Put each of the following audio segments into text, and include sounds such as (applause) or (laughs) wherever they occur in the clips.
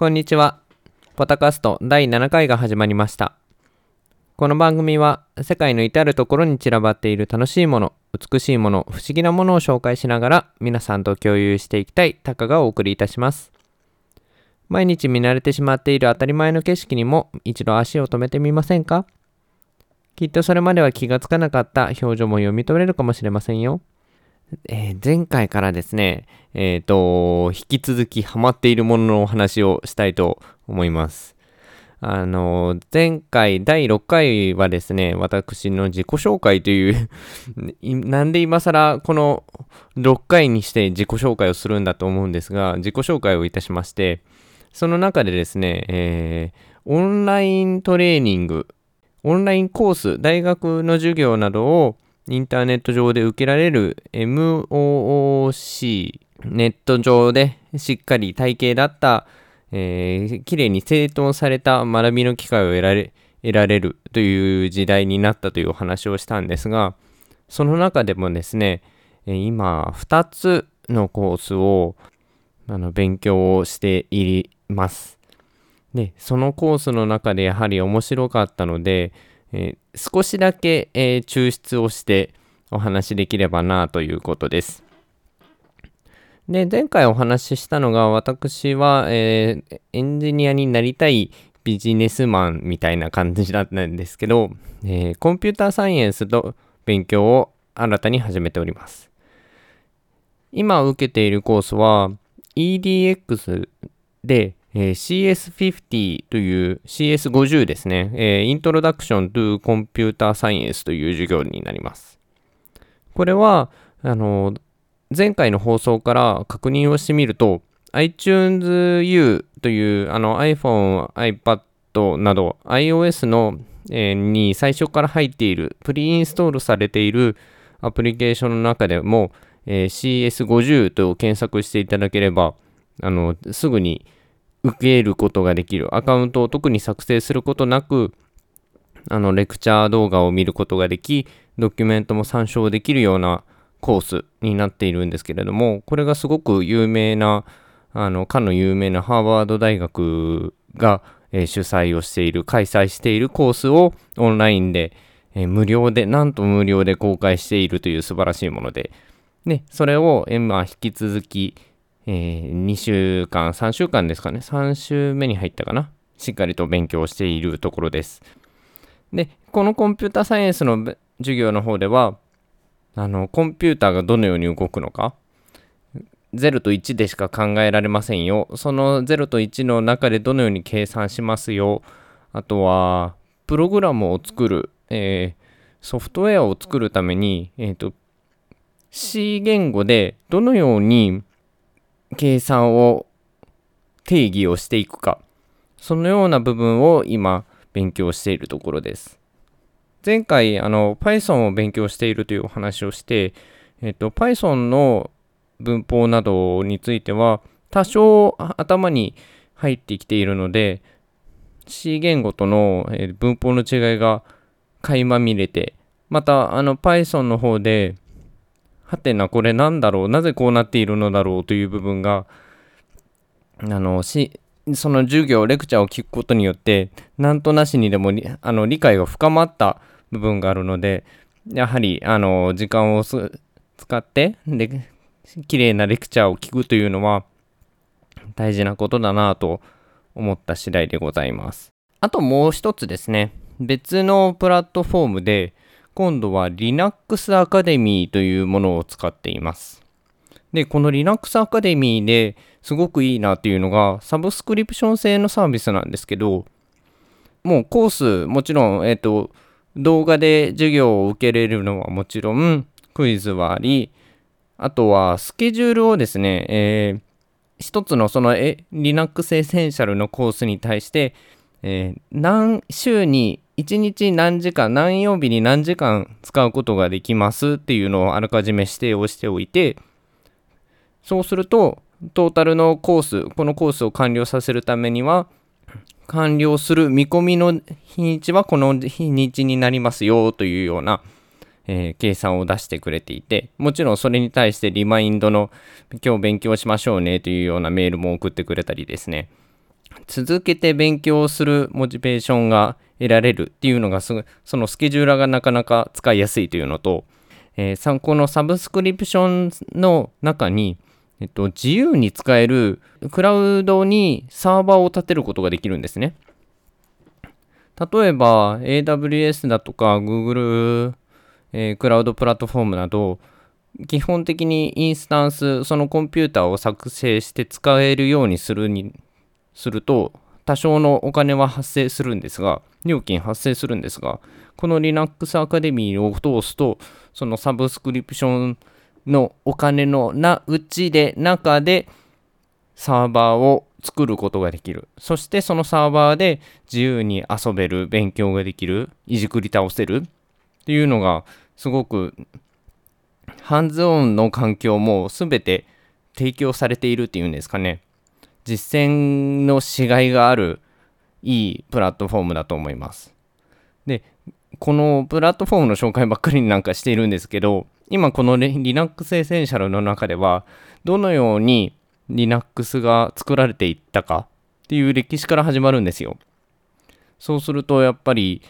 こんにちは。ポタカスト第7回が始まりました。この番組は世界の至るところに散らばっている楽しいもの、美しいもの、不思議なものを紹介しながら皆さんと共有していきたいタカがお送りいたします。毎日見慣れてしまっている当たり前の景色にも一度足を止めてみませんか？きっとそれまでは気がつかなかった表情も読み取れるかもしれませんよ。えー前回からですね、えっ、と、引き続きハマっているもののお話をしたいと思います。あの、前回第6回はですね、私の自己紹介という (laughs) なんで今更この6回にして自己紹介をするんだと思うんですが、自己紹介をいたしまして、その中でですね、えーオンライントレーニング、オンラインコース、大学の授業などをインターネット上で受けられる MOOC、ネット上でしっかり体系だった、えー、きれいに整頓された学びの機会を得られ得られるという時代になったというお話をしたんですが、その中でもですね、今2つのコースをあの勉強をしています。で、そのコースの中でやはり面白かったので、えー少しだけ、えー抽出をしてお話しできればなということです。で、前回お話ししたのが、私は、えーエンジニアになりたいビジネスマンみたいな感じだったんですけど、えーコンピューターサイエンスの勉強を新たに始めております。今受けているコースは EDX で、えー CS50 という CS50 ですね、えー Introduction to Computer Science という授業になります。これは、あの前回の放送から確認をしてみると iTunes U というあの iPhone、iPad など iOS の、えーに最初から入っているプリインストールされているアプリケーションの中でも、えー CS50 と検索していただければあのすぐに受けることができる。アカウントを特に作成することなくあのレクチャー動画を見ることができドキュメントも参照できるようなコースになっているんですけれどもこれがすごく有名なあのかの有名なハーバード大学が、えー主催をしている開催しているコースをオンラインで、えー無料でなんと無料で公開しているという素晴らしいもので。でそれを、えーまあ、引き続き、え2週間3週間ですかね。3週目に入ったかな。しっかりと勉強しているところです。でこのコンピュータサイエンスの授業の方ではあのコンピューターがどのように動くのか。0と1でしか考えられませんよ。その0と1の中でどのように計算しますよ。あとはプログラムを作る、えーソフトウェアを作るために、えーと C 言語でどのように計算を定義をしていくか。そのような部分を今勉強しているところです。前回あの Python を勉強しているというお話をして、えっと Python の文法などについては多少頭に入ってきているので C 言語との、文法の違いが垣間見れてまたあの Python の方ではてなこれなんだろうなぜこうなっているのだろうという部分があのしその授業レクチャーを聞くことによってなんとなしにでもあの理解が深まった部分があるのでやはりあの時間を使ってで綺麗なレクチャーを聞くというのは大事なことだなと思った次第でございます。あともう一つですね別のプラットフォームで今度は Linux アカデミーというものを使っています。で、この Linux アカデミーですごくいいなっていうのがサブスクリプション制のサービスなんですけど、もうコースもちろん、えっ、と、動画で授業を受けれるのはもちろん、クイズはあり、あとはスケジュールをですね、えー一つのそのえ Linux Essential のコースに対して、えー何週に1日何時間何曜日に何時間使うことができますっていうのをあらかじめ指定をしておいてそうするとトータルのコースこのコースを完了させるためには完了する見込みの日にちはこの日にちになりますよというような、えー計算を出してくれていてもちろんそれに対してリマインドの今日勉強しましょうねというようなメールも送ってくれたりですね。続けて勉強するモチベーションが得られるっていうのがそのスケジューラーがなかなか使いやすいというのと、えー、参考のサブスクリプションの中に、えっと、自由に使えるクラウドにサーバーを立てることができるんですね。例えば AWS だとか Google、えー、クラウドプラットフォームなど基本的にインスタンスそのコンピューターを作成して使えるようにするにすると多少のお金は発生するんですが料金発生するんですがこの Linux アカデミーを通すとそのサブスクリプションのお金のなうちで中でサーバーを作ることができる。そしてそのサーバーで自由に遊べる、勉強ができる、いじくり倒せるっていうのがすごくハンズオンの環境も全て提供されているっていうんですかね。実践のしがいがあるいいプラットフォームだと思います。で、このプラットフォームの紹介ばっかりになんかしているんですけど、今この Linux Essential の中では、どのように Linux が作られていったかっていう歴史から始まるんですよ。そうするとやっぱり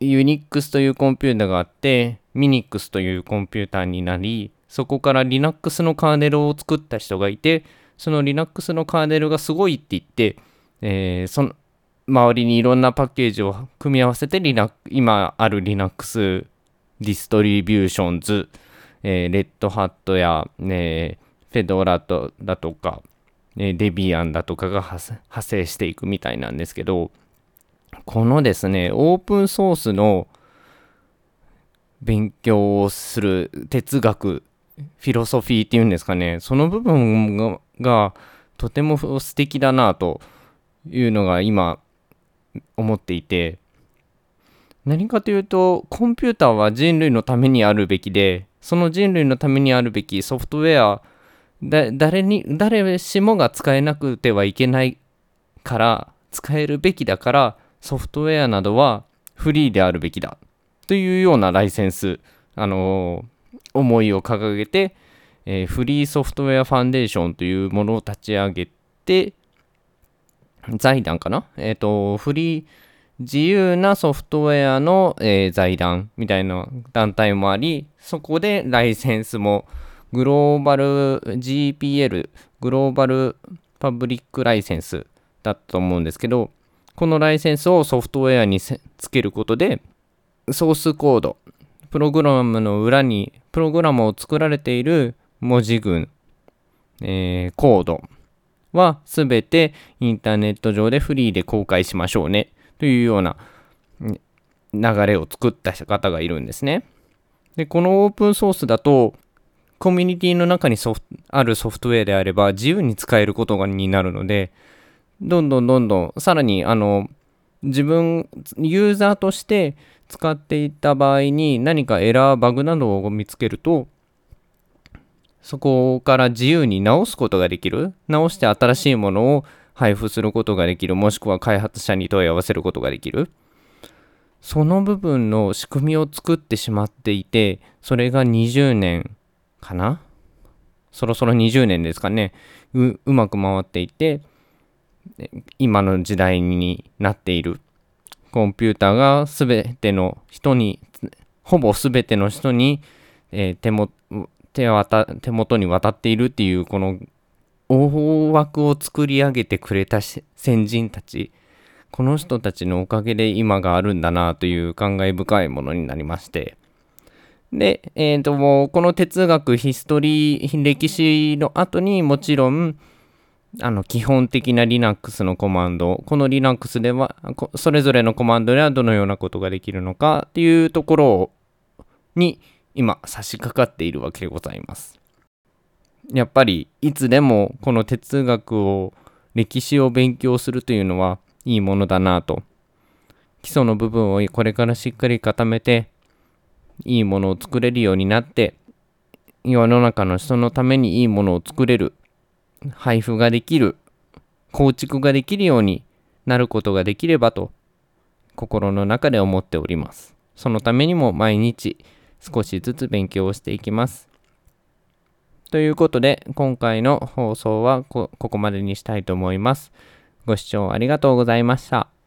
Unix というコンピューターがあって Minix というコンピューターになりそこから Linux のカーネルを作った人がいてその Linux のカーネルがすごいって言って、えー、その周りにいろんなパッケージを組み合わせて Linux 今ある Linux distributions、えー、レッドハットや、ね、 Fedora とだとか、デビアンだとかが派生していくみたいなんですけど、このですね、オープンソースの勉強をする哲学、フィロソフィーっていうんですかね、その部分ががとても素敵だなというのが今思っていて、何かというと、コンピューターは人類のためにあるべきで、その人類のためにあるべきソフトウェア誰に誰しもが使えなくてはいけないから使えるべきだからソフトウェアなどはフリーであるべきだというようなライセンス、あのー、思いを掲げて、えー、フリーソフトウェアファンデーションというものを立ち上げて財団かな？えっ、ー、とフリー自由なソフトウェアの、え財団みたいな団体もありそこでライセンスもグローバル GPL、グローバルパブリックライセンスだったと思うんですけど、このライセンスをソフトウェアにつけることで、ソースコード、プログラムの裏にプログラムを作られている文字群、えー、コードはすべてインターネット上でフリーで公開しましょうねというような流れを作った方がいるんですね。で、このオープンソースだとコミュニティの中にソフあるソフトウェアであれば自由に使えることになるので、どんどんどんどん、さらに、あの、自分、ユーザーとして使っていった場合に何かエラー、バグなどを見つけると、そこから自由に直すことができる？直して新しいものを配布することができる？もしくは開発者に問い合わせることができる？その部分の仕組みを作ってしまっていて、それが20年かな？そろそろ20年ですかねうまく回っていて今の時代になっているコンピューターが全ての人にほぼ全ての人に、えー、手も手渡手元に渡っているっていうこの大枠を作り上げてくれた先人たち。この人たちのおかげで今があるんだなという感慨深いものになりまして。で、えーと、もうこの哲学、ヒストリー、歴史の後にもちろん、あの基本的な Linux のコマンド、この Linux では、それぞれのコマンドではどのようなことができるのかっていうところに今差し掛かっているわけでございます。やっぱりいつでもこの哲学を、歴史を勉強するというのはいいものだなと。基礎の部分をこれからしっかり固めて、いいものを作れるようになって世の中の人のためにいいものを作れる配布ができる構築ができるようになることができればと心の中で思っておりますそのためにも毎日少しずつ勉強をしていきますということで今回の放送はここまでにしたいと思いますご視聴ありがとうございました。